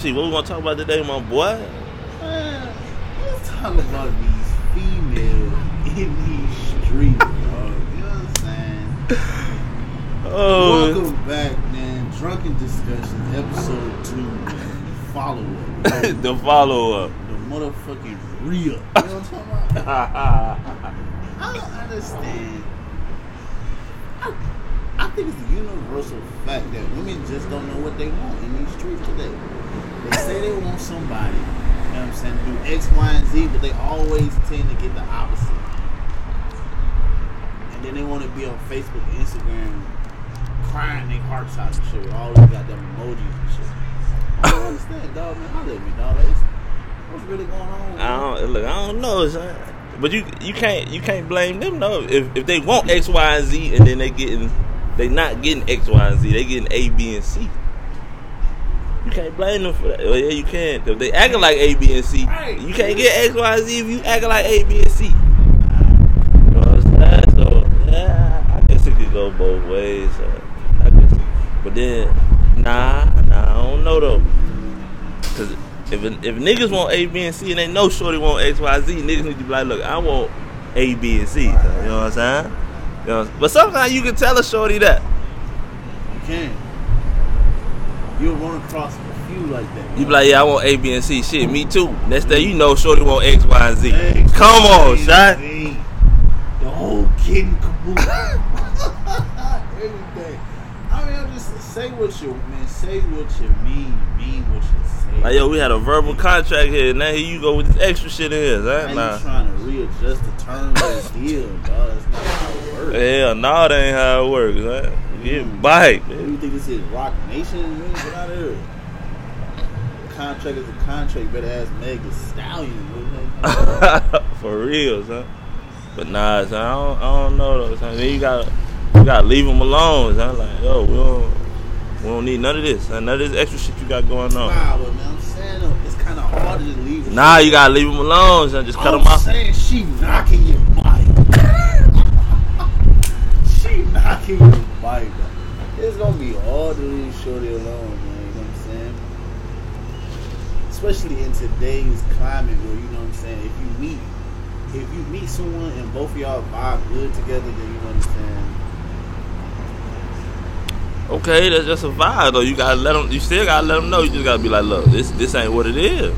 See what we gonna talk about today, my boy? Man, let's talk about these females in these streets, bro. You know what I'm saying? Oh, Welcome back, man. Drunken Discussions, episode two. Follow up. the follow up. the motherfucking real. You know what I'm talking about? I don't understand. I, I think it's a universal fact that women just don't know what they want in these streets today. They say they want somebody, you know what I'm saying, to do X, Y, and Z, but they always tend to get the opposite. And then they want to be on Facebook and Instagram crying their hearts out and shit. All these goddamn emojis and shit. I don't understand, dog, man. Holla at me, dog. Like, what's really going on? I don't look. I don't know, son. But you you can't you can't blame them though. If if they want X, Y, and Z, and then they getting they not getting X, Y, and Z, they getting A, B, and C. You can't blame them for that. Well, yeah, you can. If they acting like A, B, and C, Right. you can't get X, Y, Z if you acting like A, B, and C. You know what I'm saying? So yeah, I guess it could go both ways. uh, I guess, but then nah, nah, I don't know though. Cause if if niggas want A, B, and C and they know Shorty want X, Y, Z, niggas need to be like, look, I want A, B, and C. You know what I'm saying? You know, but sometimes you can tell a Shorty that. You can. You'll run across few like that. You be like, yeah, I want A, B, and C. Shit, me too. Next day you know Shorty want X, Y, and Z. X, Come on, shot. The whole kid and caboodle. Everything. I mean, I'm just say what you man. Say what you mean. Mean what you say. Like, yo, we had a verbal contract here. And now here you go with this extra shit in here. Now Huh? you trying to readjust the terms of the deal, dog. That's not how it works. Hell, nah, that ain't how it works. Huh? You get mm. bite. What do you think this is? Roc Nation? Man, Get out of here. Contract is a contract. Better ask Meg Thee Stallion. For real, son. But nah, son, I don't, I don't know though, son. Then you gotta, you gotta leave them alone, son. Like, yo, we don't, we don't need none of this, son. None of this extra shit you got going on. Nah, but man, I'm saying though, it's kind of hard to just leave. Nah, you gotta leave them alone, son. Just cut I'm them off. saying she knocking your body. she knocking your body. It's gonna be hard to leave Shorty alone, man. You know what I'm saying? Especially in today's climate, where you know what I'm saying. If you meet, if you meet someone and both of y'all vibe good together, then you know what I'm saying. Okay, that's just a vibe though. You gotta let them. You still gotta let them know. You just gotta be like, look, this, this ain't what it is.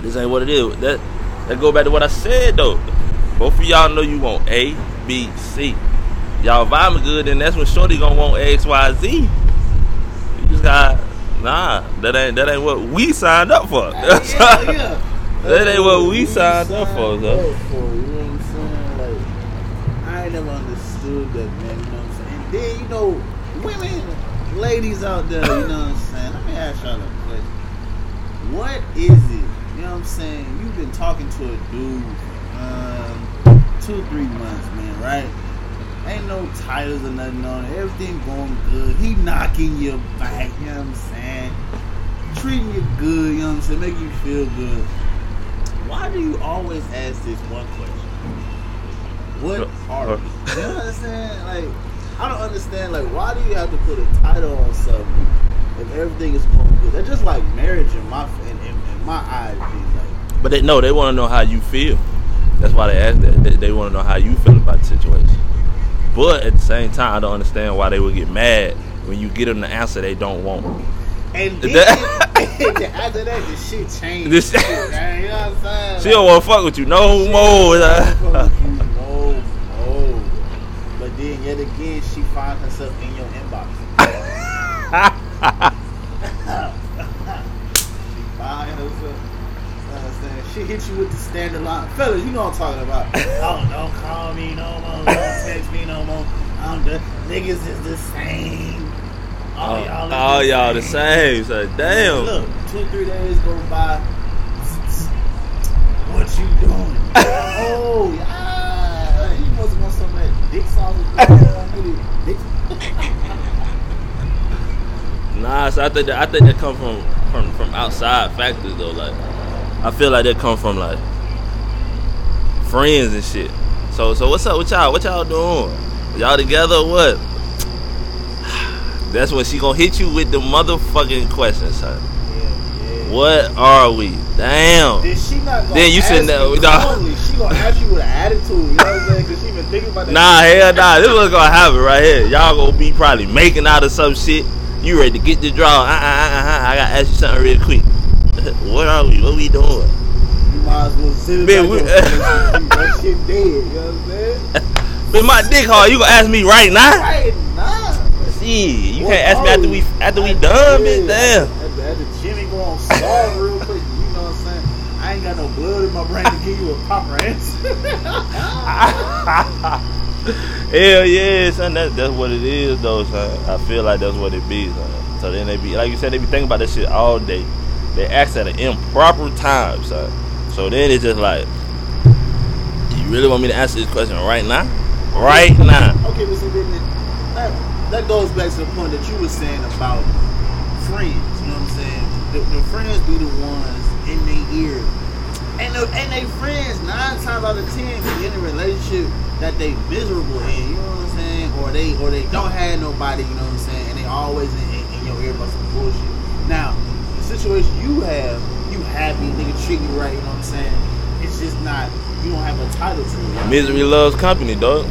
This ain't what it is. That, that go back to what I said though. Both of y'all know you want A, B, C. Y'all vibing good, then that's when Shorty gonna want X, Y, Z. You just got nah. That ain't that ain't what we signed up for. yeah, yeah. That ain't what we signed up for, though. up for, you know what I'm saying? Like, I never understood that, man. You know what I'm saying? And then, you know, women, ladies out there, you know what I'm saying? Let me ask y'all a question. What is it? You know what I'm saying? You've been talking to a dude um, two, three months, man, right? Ain't no titles or nothing on it. Everything going good. He knocking your back, you know what I'm saying? Treating you good, you know what I'm saying? Make you feel good. Why do you always ask this one question? What are you? You know what I'm saying? Like, I don't understand. Like, why do you have to put a title on something if everything is going good? That's just like marriage in my in, in, in my eyes. Like, But they no, they want to know how you feel. That's why they ask that. They, they want to know how you feel about the situation. But at the same time, I don't understand why they would get mad when you get them the answer they don't want. and then after that, the shit changed. This- man, you know what I'm saying? She don't want to fuck with you no more. No more. But then yet again, she finds herself in your inbox. she finds herself. you know what I'm saying? She hit you with the standard line. Fellas, you know what I'm talking about. oh, don't call me no more. Don't text me no more. I'm the niggas is the same. All Oh, y'all, all y'all the same. So damn. Look, two, three days go by. What you doing? oh, yeah. He must want some of that dick sauce. Dick. Nah, so I think that I think that come from from from outside factors though. Like I feel like that come from like friends and shit. So so what's up with y'all? What y'all doing? Y'all together or what? That's when she gonna hit you with the motherfucking question, son. Yeah, yeah. What are we? Damn. Then she not gonna Then you ask sitting there- you nah. She gonna ask you with an attitude. You know what I'm saying? Cause she been thinking about that. Nah, hell nah. This what's gonna happen right here. Y'all gonna be probably making out of some shit. You ready to get the draw? Uh, uh, uh, uh, I gotta ask you something real quick. what are we? What we doing? You might as well sit Man, we- and that shit dead. You know what I'm saying? But my dick hard. You gonna ask me right now? Right. See, you can't ask me after we after we done, bitch. Damn. After, Jimmy go on stall real quick, you know what I'm saying? I ain't got no blood in my brain to give you a proper answer. Hell yeah, son. That, that's what it is, though, son. I feel like that's what it be, son. So then they be, like you said, they be thinking about that shit all day. They ask at an improper time, son. So then it's just like, you really want me to answer this question right now? Right now. okay, but see, then that, goes back to the point that you were saying about friends. You know what I'm saying? The, the friends be the ones in their ear. And, the, and they friends, nine times out of ten, be in a relationship that they miserable in. You know what I'm saying? Or they or they don't have nobody. You know what I'm saying? And they always in, in, in your ear about some bullshit. Now, the situation you have, you happy, nigga treat you right. You know what I'm saying? It's just not. You don't have a title to it. Misery loves company, dog.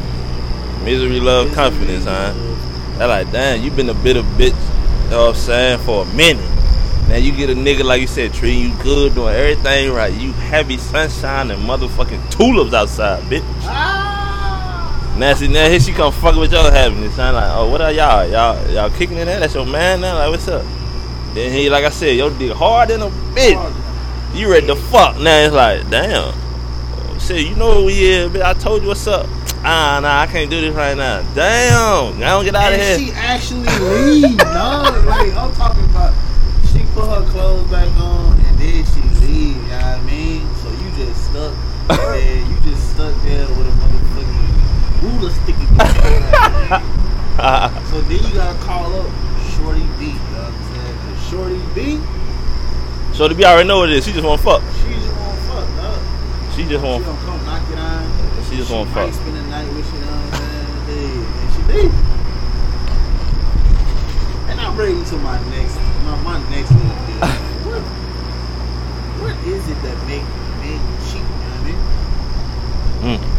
Misery loves confidence, huh? That like, damn, you been a bit of bitch, you know what I'm saying, for a minute. Now you get a nigga, like you said, treating you good, doing everything right. You happy sunshine and motherfucking tulips outside, bitch. Ah! Now, see, now here she come fucking with your happiness. Sound like, oh, what are y'all? Y'all y'all kicking in there? That's your man now? Like, what's up? Then he, like I said, your dick hard in a bitch. You ready to fuck. Now it's like, damn. Oh, shit, you know what we is, bitch. I told you what's up. Ah, nah, I can't do this right now. Damn. I don't get out of here. she actually leave, no. Like I'm talking about, she put her clothes back on and then she leave. You know what I mean? So you just stuck, and then you just stuck there with a motherfucking ruler sticking. in your so then you gotta call up Shorty B. You know what I'm saying? 'Cause Shorty B, so to be already know what it is. She just want fuck. she just won't fuck, dog. She just want. She want. gonna come knock it on. She just want fuck. spend the night with you, know what I'm saying? Hey, and she leave. And I'm ready to my next, my, my next little deal. what, what is it that make men cheat? You know what I mean? Mm.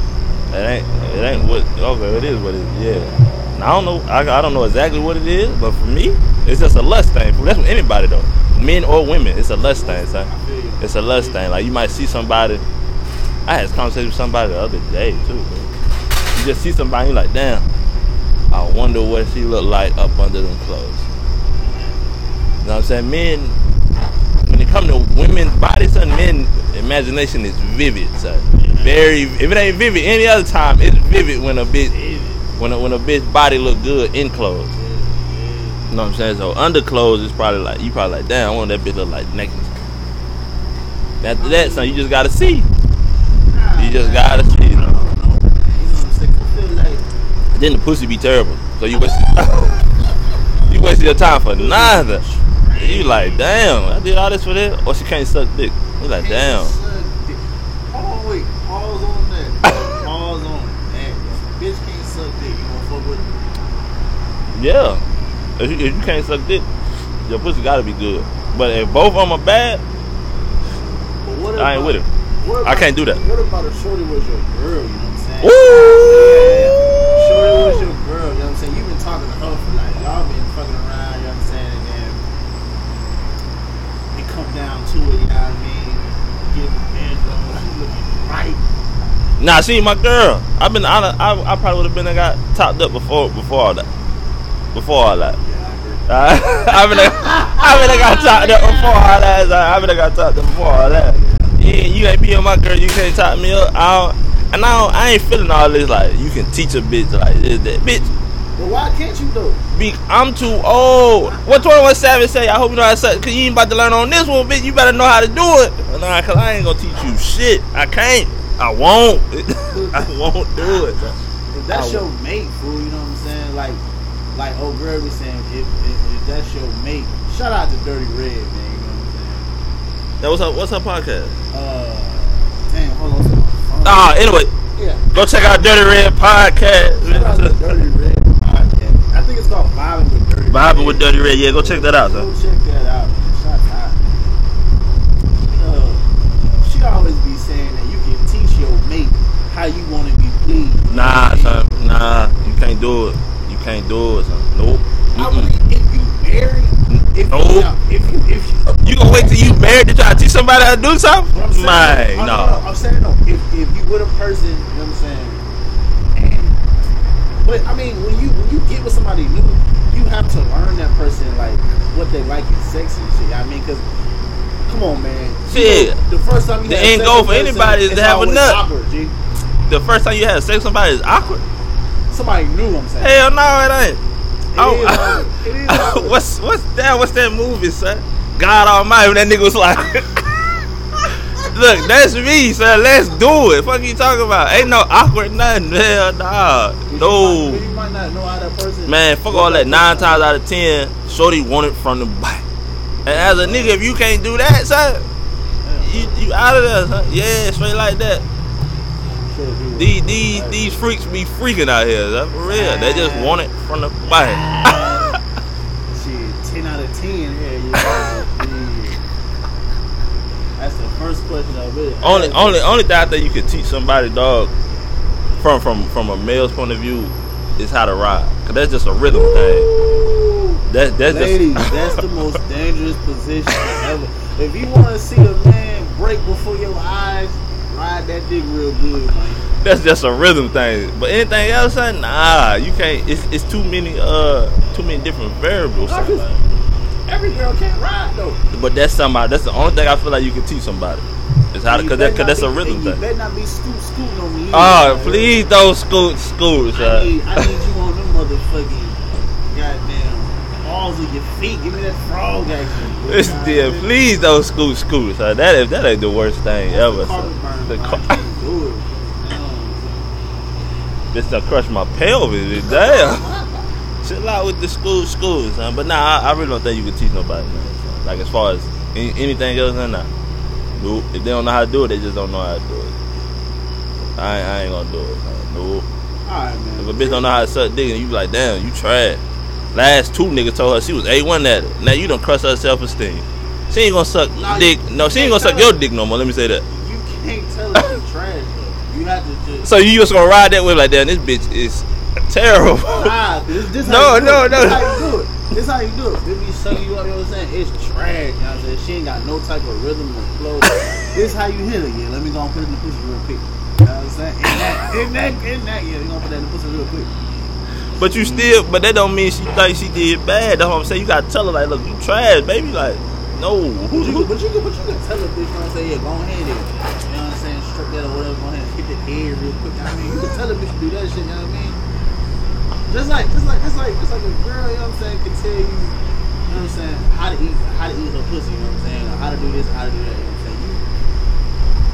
It ain't. It ain't what. Okay, it is what it is. Yeah. I don't know. I, I don't know exactly what it is, but for me, it's just a lust thing. That's for anybody though, men or women. It's a lust thing, son. I feel you. It's a lust thing. Like you might see somebody. I had this conversation with somebody the other day too. Man. You just see somebody, you like, damn. Wonder what she look like up under them clothes. You know what I'm saying? Men, when it come to women's bodies, son, men imagination is vivid, son. Very. If it ain't vivid any other time, it's vivid when a bitch when a, when a bitch body look good in clothes. You know what I'm saying? So under clothes is probably like you probably like, damn, I want that bitch look like naked. After that, son, you just gotta see. You just gotta see. I don't know. You know what I'm saying? I feel like Then the pussy be terrible. So you waste you wasted your time for nothing. You like, damn, I did all this for that, or she can't suck dick. You like, damn. Hold on, wait. Pause on that. Pause on that. Bitch can't suck dick. You gonna fuck with? Yeah. If you, if you can't suck dick, your pussy gotta be good. But if both of them are bad, But what I ain't with it. I can't do that. What about if Shorty was your girl? You know what I'm saying? Ooh. Was your girl. You know what I'm saying? You've been talking to her for like y'all been fucking around. You know what I'm saying? And then it come down to it. You know what I mean? Get the bed going. Looking right. Nah, she ain't my girl. I've been, I, I, I probably would have been, I got topped up before, before all that, before all that. Yeah, I agree. Uh, I mean, I mean, I got topped up before all that. I mean, I got topped up before all that. Yeah, you ain't being my girl. You can't top me up. I don't, and I, don't, I ain't feeling all this like you can teach a bitch like this, that bitch. But why can't you though? Be, I'm too old. What 21 Savage say? I hope you know how to. Cause you ain't about to learn on this one, bitch. You better know how to do it. Nah, cause I ain't gonna teach you shit. I can't. I won't. I won't do it. If that's I your mate, fool, you know what I'm saying? Like, like old girl was saying, if, if, if that's your mate, shout out to Dirty Red, man. You know what That was her. What's her podcast? I'm saying? Uh, damn, hold on. Ah, anyway, yeah. go check out Dirty Red Shout out to podcast. Dirty Red podcast. I think it's called Vibing with Dirty. Vibing Red. with Dirty Red. Yeah, go check that out, Go check that out. Shout out. Uh, she always be saying that you can teach your mate how you want to be pleased. Nah, son. Nah, you can't do it. You can't do it, son. Nope. I Mm-mm. believe if you married, if you, now, if you, if you, You gonna wait till you married to try to teach somebody how to do something? I'm saying, Man, I'm, no. I'm saying no. If, if you with a person, you know what I'm saying. And, but I mean, when you when you get with somebody new, you have to learn that person like what they like in sex and shit. I mean, because come on, man. You know, the first time you The end goal for anybody is to have a nut. Awkward, G. The first time you have sex with somebody is awkward. Somebody new. I'm saying. Hell no, it ain't. Oh, is awkward. It is what's what's that? What's that movie, son? God Almighty. When that nigga was like, "Look, that's me, son. Let's do it." Fuck you talking about? Ain't no awkward nothing. Hell nah. You might, you might not know how that person. Man, fuck all that. Nine times out of ten, Shorty want it from the back. And as a nigga, if you can't do that, son, you you out of there, son. Yeah, straight like that. These these these freaks be freaking out here, son, for real. They just want it from the back. Shit, 10 out of 10 here. You know. That's the first question I really only only only thing I think you could teach somebody, dog, from from from a male's point of view, is how to ride. Cause that's just a rhythm thing. That that's Ladies, just that's the most dangerous position ever. If you want to see a man break before your eyes, ride that dick real good, man. that's just a rhythm thing. But anything else, son, nah, you can't. It's it's too many uh too many different variables. Nah, son. 'cause Every girl can't ride though. But that's somebody. That's the only thing I feel like you can teach somebody. It's how to, cause, that, cause that's a rhythm and You better not be scoot scooting on me. Oh, either, please don't scoot scoot, I son. need, I need you on them motherfucking goddamn balls of your feet. Give me that frog action. It's yeah, please don't scoot scoot, son. That if that ain't the worst thing ever. Carpet Son. burn, The car- I can't do it. No. This done crush my pelvis. Damn. Chill out with the school school, son. But nah, I, I really don't think you can teach nobody, man. Like as far as any, anything else, nah, nah. Nope. If they don't know how to do it, they just don't know how to do it. I ain't, I ain't gonna do it. Man. Nope. All right, man. If a bitch don't know how to suck dick, and you be like, damn, you trash. Last two niggas told her she was A1 at it. Now you done crush her self esteem. She ain't gonna suck Nah, dick. No, she ain't gonna suck your dick no more. Let me say that. You can't tell her you trash though. You have to just. So you just gonna ride that way like, damn, this bitch is terrible. Nah, this, this No, you no, no. This how you do it. This how you do it. They be sucking you up, you know what I'm saying? It's trash, you know what I'm saying? She ain't got no type of rhythm or flow. this how you hit it, yeah. Let me go and put it in the pussy real quick. You know what I'm saying? In that, in that, in that, yeah. We gonna put that in the pussy real quick. But you still, but that don't mean she think she did bad. That's what I'm saying. You gotta tell her like, look, you trash, baby. Like, no. But you, could- but you, can tell a bitch, you know what I'm saying? Yeah, go ahead and, you know what I'm saying? Stroke that or whatever. Go ahead hit the head real quick. I mean, you can tell a bitch do that shit, you know what I mean? Just like, just like, just like, just like a girl, you know what I'm saying, can tell you, you know what I'm saying, how to eat, how to eat her pussy, you know what I'm saying, or how to do this, how to do that, you know what I'm saying. You,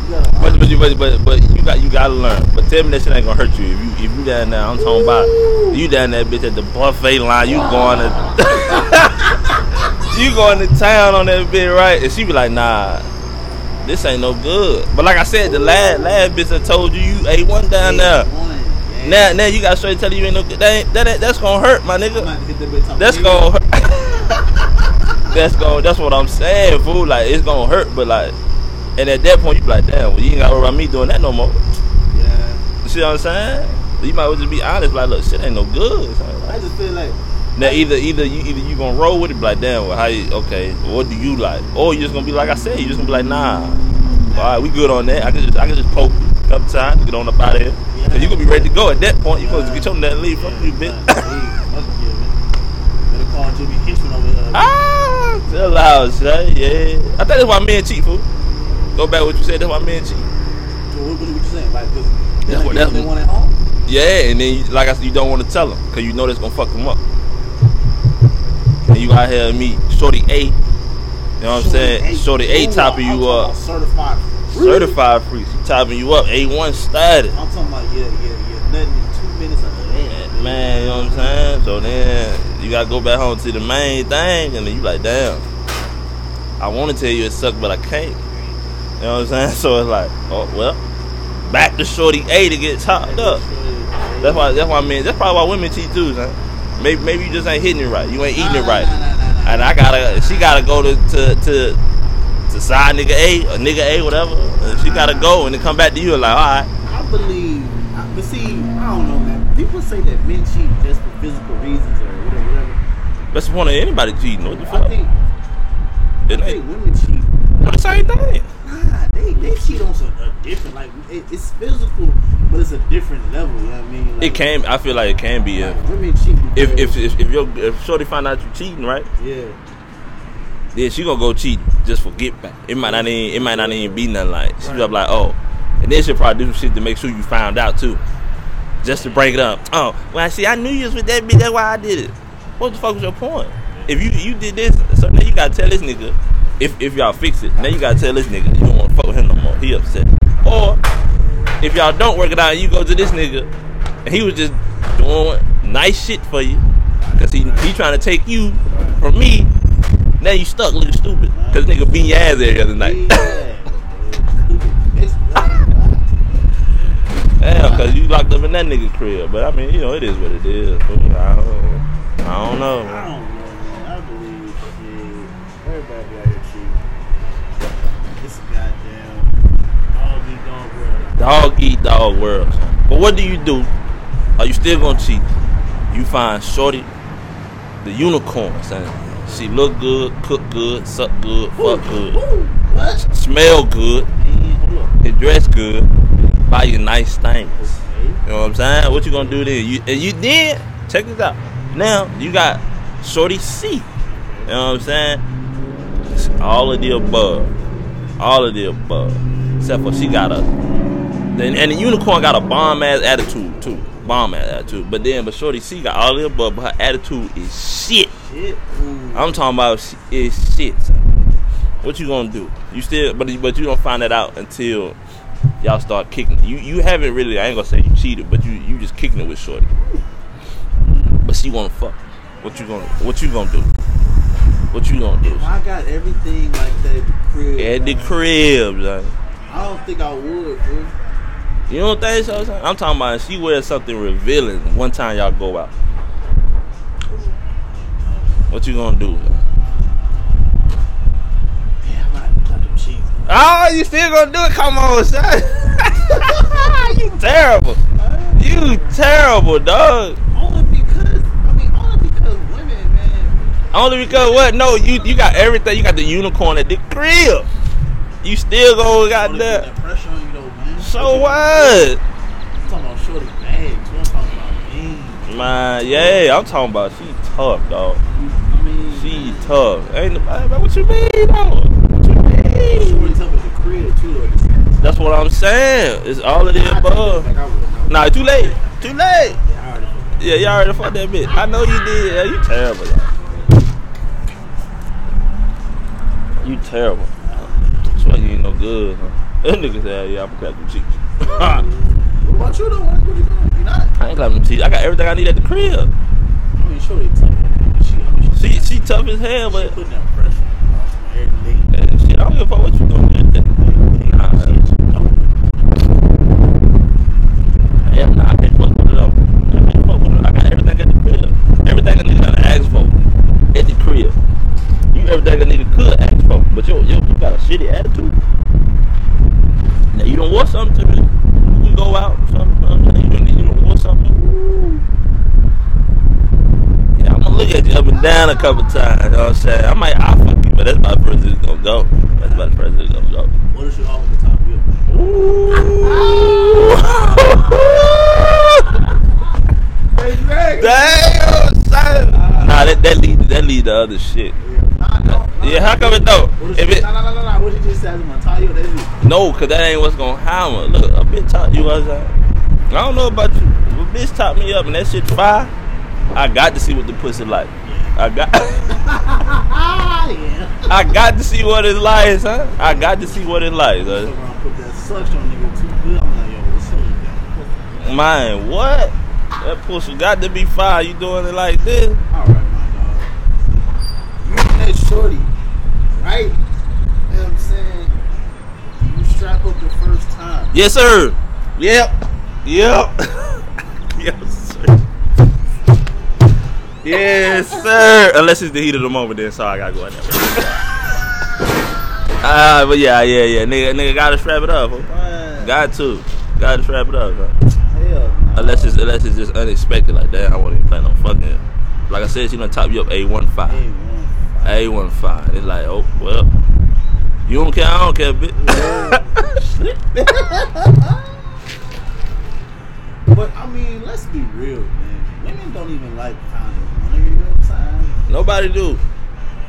you gotta. But but, you, but you got you gotta learn. But tell me that shit ain't gonna hurt you if you if you down there. I'm talking about you down there, bitch, at the buffet line. You going to you going to town on that bitch, right? And she be like, nah, this ain't no good. But like I said, the last last bitch I told you you ate one down there. Now now you got straight tell you you ain't no good. That ain't, that ain't, that's gonna hurt, my nigga. about to hit that bitch on That's gonna hurt. that's gonna that's what I'm saying, fool. Like it's gonna hurt, but like, and at that point you be like, damn, well, you ain't worry about me doing that no more. Yeah. You see what I'm saying? You might as well just be honest, like, look, shit ain't no good. son. I just feel like, Now either either you either you gonna roll with it, like, damn, well, how you okay? What do you like? Or you just gonna be like I said, you just gonna be like, nah. All right, we good on that. I can just I can just poke you a couple times, get on up out of here. Cause you gonna be ready to go at that point. You supposed to get your nut and leave from you, bitch. hey, fuck yeah, man. Better call Jimmy Hitchman over here. ah, chill out, son. Yeah, I think that's why men cheat, fool. Go back what you said. That's why men cheat. So what, what, what you saying? Like, That's they, what- what, that's want at home? Yeah, and then you, like I said, you don't want to tell them because you know that's gonna fuck them up. And you out here meet Shorty A. You know what I'm saying? Shorty A Ooh, uh, topping I'm you up, Certified. free. certified free. She topping you up, A1 status. I'm talking about yeah, yeah, yeah. Nothing in two minutes of that. Man, you know what I'm saying? So then you gotta go back home to the main thing, and then you like, damn. I want to tell you it sucked, but I can't. You know what I'm saying? So it's like, oh well, back to Shorty A to get topped up. That's why. That's why I mean. That's probably why women cheat too, son. Maybe maybe you just ain't hitting it right. You ain't eating it right. And I gotta, she gotta go to to to, to side nigga A or nigga A whatever. And she gotta go and then come back to you and like, all right. I believe, but see, I don't know, man. People say that men cheat just for physical reasons or whatever, whatever. That's the point of anybody cheating. What the I fuck? think, It I think women cheat. the same thing. They, they cheat on some, a different, like, it, it's physical, but it's a different level, you know what I mean? Like, It can. I feel like it can be. like, If women cheat if if if, if your if Shorty find out you cheating, right? yeah. Then she gonna go cheat just for get back. It might not even it might not even be nothing like. She Right. be like, oh, and then she'll probably do some shit to make sure you found out too, just to break it up. Oh, well, I see, I knew you was with that bitch. That's why I did it. What the fuck was your point? If you you did this, so now you gotta tell this nigga. If if y'all fix it, now you gotta tell this nigga you don't want to fuck with him no more. He upset. Or if y'all don't work it out, and you go to this nigga, and he was just doing nice shit for you, cause he he trying to take you from me. Now you stuck looking stupid, cause nigga beat your ass every other night. Yeah. Damn, cause you locked up in that nigga crib. But I mean, you know, it is what it is. I don't, I don't know. Dog eat dog world. But what do you do? Are you still gonna cheat? You find Shorty, the unicorn, son. She look good, cook good, suck good, fuck good, Ooh, smell good, mm-hmm. and dress good, buy you nice things. You know what I'm saying? What you gonna do then? You and you then check this out. Now you got Shorty C. You know what I'm saying? It's all of the above, all of the above, except for she got a. Then and the unicorn got a bomb ass attitude too, bomb ass attitude. But then, but Shorty C got all the above, but her attitude is shit. Shit. I'm talking about is shit. What you gonna do? You still, but but you don't find that out until y'all start kicking. You you haven't really. I ain't gonna say you cheated, but you you just kicking it with Shorty. But she wanna fuck. What you gonna What you gonna do? What you gonna do? If I got everything like that at the crib. At the crib, like, I don't think I would, bro. You don't think so? son? I'm talking about she wears something revealing. One time y'all go out. What you gonna do? Yeah, I might cut them cheeks. Oh, you still gonna do it? Come on, son. you terrible. You terrible, dog. Only because, I mean, only because women, man. Only because what? No, you you got everything. You got the unicorn at the crib. You still gonna got that pressure on you, though, man. So what? I'm talking about shorty bags. I'm talking about me. Man, yeah, I'm talking about she tough, dog. I mean, She tough. Ain't nobody. man, What you mean, dog? What you mean? Shorty's up at the crib, too, though. at the same time. That's what I'm saying. It's all of the above. think I would. I would. Nah, too late. Too late. Yeah, I already Yeah, y'all already fucked that bitch. I know you did. Yeah, you terrible. Y'all. You terrible. That's why you ain't no good. Huh? That nigga said, yeah, I'm gonna clap them cheeks. What about you, though? What, you doing? You not? I ain't clapping them cheeks. I got everything I need at the crib. I mean, Shorty tough. She, I mean, she, She she tough as hell, she but putting that pressure on every day. eh, shit, I don't give a fuck what you doing. Nah, hell nah, I can't fuck with it though. I can't fuck with it. I got everything at the crib. Everything a nigga gotta ask at the crib. You everything I need a nigga could ask for, but yo, yo, you got a shitty attitude. Now you want something to me. We go out, something. uh, You don't, you don't want something. Yeah, I'm gonna look at you up and down a couple times. You know what I'm saying? I might, I fuck you, but that's about the first it's gonna go. That's about the first it's gonna go. What is your offer the top bill? Damn, son. Nah, that that lead that lead to other shit. Nah, no, nah. Yeah, how come it is If it, it nah. What you just said, I'm tell you that's it. no, cause that ain't what's gonna happen. Look, a bitch top you was I don't know about you. If a bitch top me up and that shit fire, I got to see what the pussy like. I got Ah, yeah. I got to see what it's like, son. I got to see what it's like, So son. around put that suction on nigga too good. I'm like, yo, what's up with that? Man, what? That pussy got to be fire. You doing it like this? All right, my dog. You and that shorty, right? You know what I'm saying? You strap up the first time. Yes, sir. Yep. Yep. yes, sir. yes, sir. Unless it's the heat of the moment, then sorry, I gotta go in there. Ah, but yeah, yeah, yeah. Nigga, nigga gotta strap it up. Got to. Gotta strap it up. Bro. hell. Unless it's unless it's just unexpected like that. I won't even plan on fucking. Like I said, she gonna top you up A one five. A one five. It's like, oh well. You don't care, I don't care, bitch. But I mean, let's be real, man. Women don't even like condoms. You know what I'm saying? Nobody do.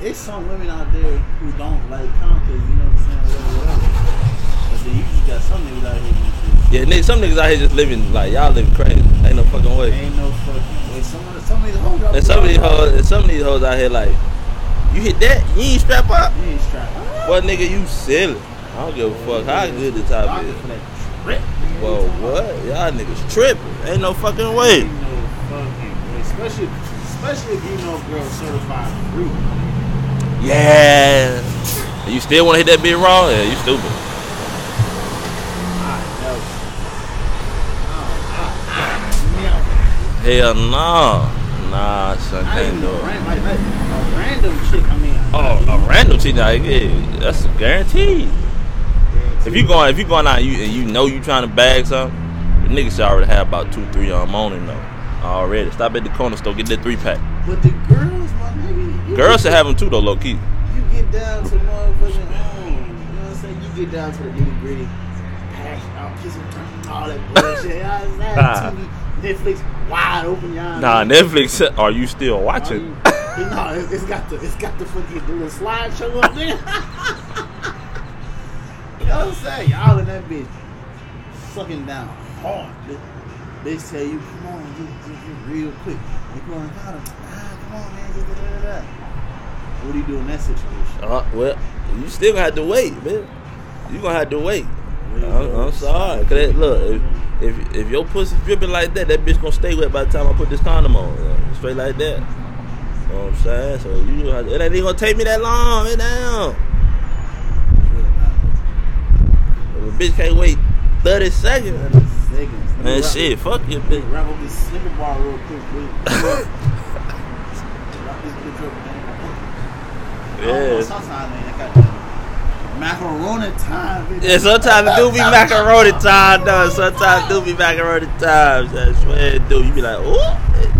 It's some women out there who don't like condoms. You know what I'm saying? Whatever. But then you just got some niggas out here Yeah, niggas, some niggas out here just living like y'all living crazy. Ain't no fucking way. ain't no fucking way. Some of the, some of these hoes And some of these hoes, and some of these hoes out here like, you hit that, you ain't strap up. You ain't strapped. What nigga, you silly. I don't give a fuck how good the top is. for that trip. nigga. Whoa, what? Y'all niggas tripping. Ain't no fucking way. Ain't no fucking way. Especially, especially if you know girl certified free. Yeah. You still want to hit that bit wrong? Yeah, you stupid. I, I, never. Hell no. Nah, son, I can't even do a, it. ran, like, like, a random chick. I mean, Oh, a random cheat like yeah, that's guaranteed. If you going, if you going out and you, and you know you trying to bag something, the nigga should already have about two, three on morning though. Already. Stop at the corner store, get that three pack. but the girls, my nigga, Girls should have them too though, low key. You get down to motherfucking, um, you know what I'm saying? You get down to the nitty gritty, out, kissing, all that bullshit. What I'm saying? TV, Netflix, wide open, y'all. Nah, Netflix. Are you still watching? you- no, it- it's got the it's got the fucking little slideshow up there. you know what I'm saying? Y'all in that bitch sucking down hard. They, they say you come on, you, you, you real quick. You going got him. Ah, come on, man. Da, da, da, da. What do you do in that situation? Uh, well, you still gonna have to wait, man. You gonna have to wait. I'm, I'm sorry. Cause that, look, if, if if your pussy dripping like that, that bitch gonna stay wet by the time I put this condom on. uh, straight like that. You know what I'm saying? So you it ain't even gonna take me that long. It down. If a bitch can't wait 30 seconds, Seconds. Let man, wrap- shit, fuck you, bitch. wrap up this snippet bar real quick, please. Wrap this bitch up, man. Yeah. Sometimes, man, I got that macaroni time. Yeah, sometimes it do be macaroni time, though. Sometimes it do be macaroni time. I swear it do. You be like, oh,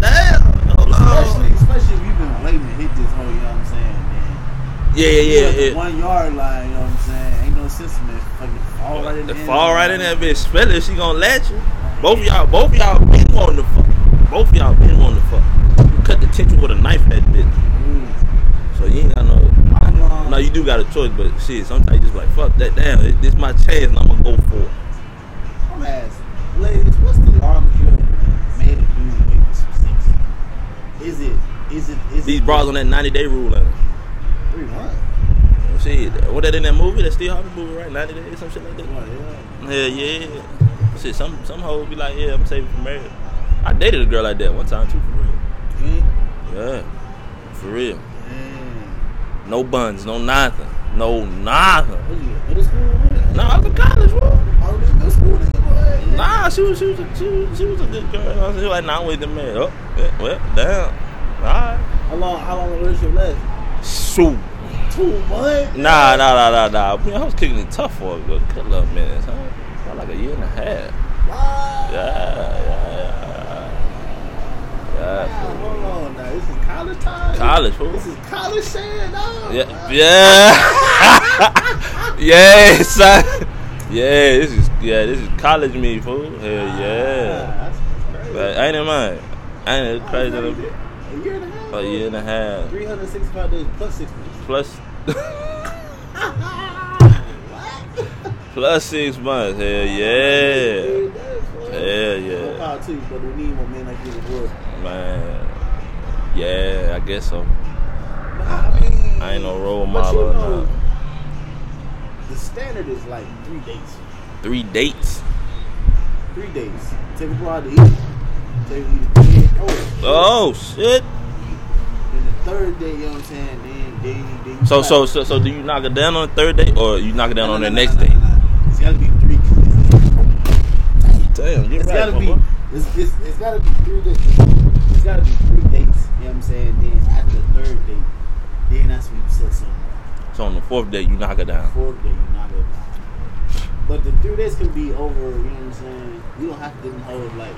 damn, hold Especially, on. especially if you've been waiting to hit this hole, you know what I'm saying? Man. Yeah, yeah, yeah. the yeah. One yard line, you know what I'm saying? Ain't no sense in it. Fucking fall right in It there. fall right in that bitch. Especially she gonna let you. Both of y'all, both of y'all been wanting to fuck. Both of y'all been wanting to fuck. You cut the tension with a knife, that bitch. Mm. So you ain't got no. I'm, uh, No, you do got a choice, but shit, sometimes you just like fuck that. Damn, it- this my chance, and I'm gonna go for it. I'm asking, ladies, what's the longest you ever made a dude wait for some sex? Is it, is it, is it? These it bras on that 90 day rule, it? Three months. Shit, what that in that movie? That Steve Harvey movie, right? 90 days, some shit like that. Well, yeah. Hell yeah. Shit, some some hoes be like, yeah, I'm saving for marriage. I dated a girl like that one time too, for real. Yeah. Yeah, for real. No buns, no nothing, no nothing. Oh, what you, middle school? nigga? Nah, I was in college, bro. Oh, this middle school nigga. Nah, she was she was a, she was, she was a good girl. I was like, nah, I'm with the man. Oh, yeah, well, damn. All right. How long, how long the relationship last? Shoot. Two months? Nah, nah, nah, nah, nah. Man, I was kicking it tough for a good couple of minutes, huh? About like a year and a half. Wow. Yeah, yeah, yeah. Wow, Yeah. Hold on now. This is college time? College, fool. This is college shit, dog. Oh, yeah, yeah, yeah, son. Yeah, this is yeah, this is college me, fool. Hell ah, yeah, That's crazy. but ain't it mine? Ain't it crazy? A year and a half. A year and a half 365 days plus six months. plus plus Plus six months. Hell ah, yeah, hell yeah, power to you, but we need more men like you in the world. Man. Yeah, I guess so. I mean, I ain't no role but model you know, nothing. The standard is like three dates. Three dates. Three days. Take a girl out to eat. Take her to eat. Oh. Oh shit. Then the third day, you know what I'm saying? Then, then, then you So so so so do you knock it down on the third day or you knock it down No, on no, the no, next no, day? no, no. It's gotta be three. Damn, you're It's right. gotta my be. It's, it's, it's gotta be three days. It's gotta be three dates. You know what I'm saying? Then after the third date, then that's when you set something up. So on the fourth day, you knock it down. Fourth day, you knock it down. But the three days can be over, you know what I'm saying? You don't have to hoes like,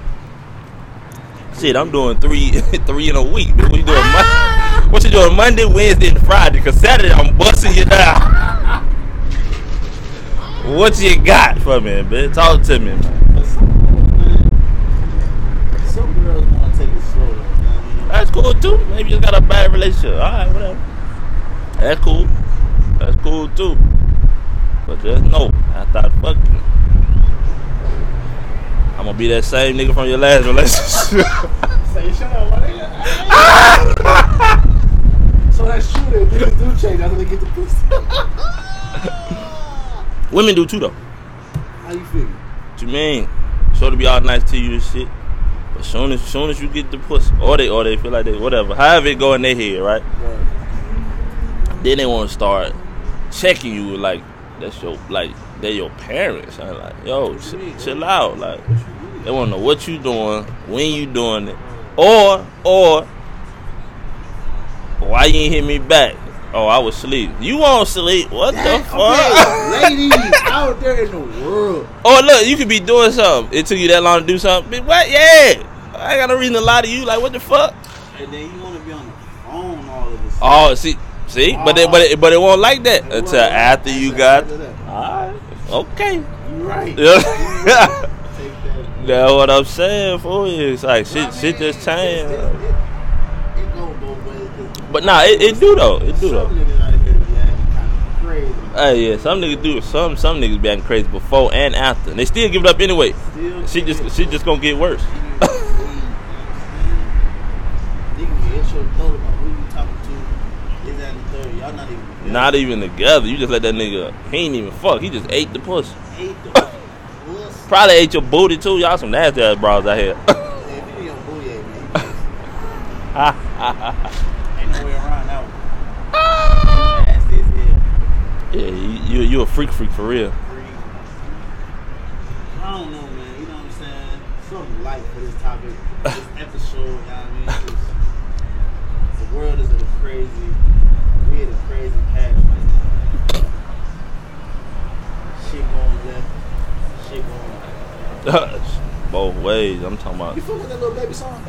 Shit, I'm doing three three in a week. What you doing? Mon- what you doing Monday, Wednesday, and Friday? Cause Saturday I'm busting you down. what you got for me, bitch? Talk to me, man. but some man, some girls want to take it slow, you know what I mean? That's cool too. Maybe you just got a bad relationship. All right, whatever. That's cool. That's cool too. But just know, I thought, fuck you, I'm gonna be that same nigga from your last relationship. Say, shut up, my nigga. so that's true that niggas do change after they get the pussy. Women do too though. How you figure? What you mean? Sure to be all nice to you and shit. But soon as soon as you get the pussy, or they or they feel like they whatever, however it go in their head, right? Right. Then they want to start checking you like that's your like they're your parents. I'm like, yo, ch- mean? chill out. Like What you mean? they want to know what you doing, when you doing it, or or why you ain't hit me back? Oh, I was asleep. You won't sleep. What the fuck? okay, ladies out there in the world. Oh look, you could be doing something. It took you that long to do something. What? Yeah. I got no reason to lie to you. Like what the fuck? And then you want to be on the phone all of this. Oh, see, see, but it, ah. but it, but it won't like that until after you got. After that. Alright, okay. You right. Yeah. That's what I'm saying for you. It's like shit, shit just changed. It, it, it go both ways. 'cause But nah, it, do though. It do though. niggas out here be acting kind of crazy. Hey, yeah, some niggas do. Some some niggas be acting crazy before and after. And they still give it up anyway. Still She just she just gonna get worse. Nigga, you hit your throat about who you talking to. Is that the third? Y'all not even. together. Not even together. You just let that nigga. He ain't even fuck. He just ate the pussy. Ate the pussy. Probably ate your booty too. Y'all some nasty ass bras out here. If it ain't your booty, man, you ain't no way around that one. Ah. Nasty as hell. yeah, you, you you a freak freak for real. I don't know, man. You know what I'm saying? Something light for this topic, this episode. You know what I mean? the world is a crazy, we at a crazy patch right now. Shit going left, shit going right. Both ways. I'm talking about. You fuck with that little baby song?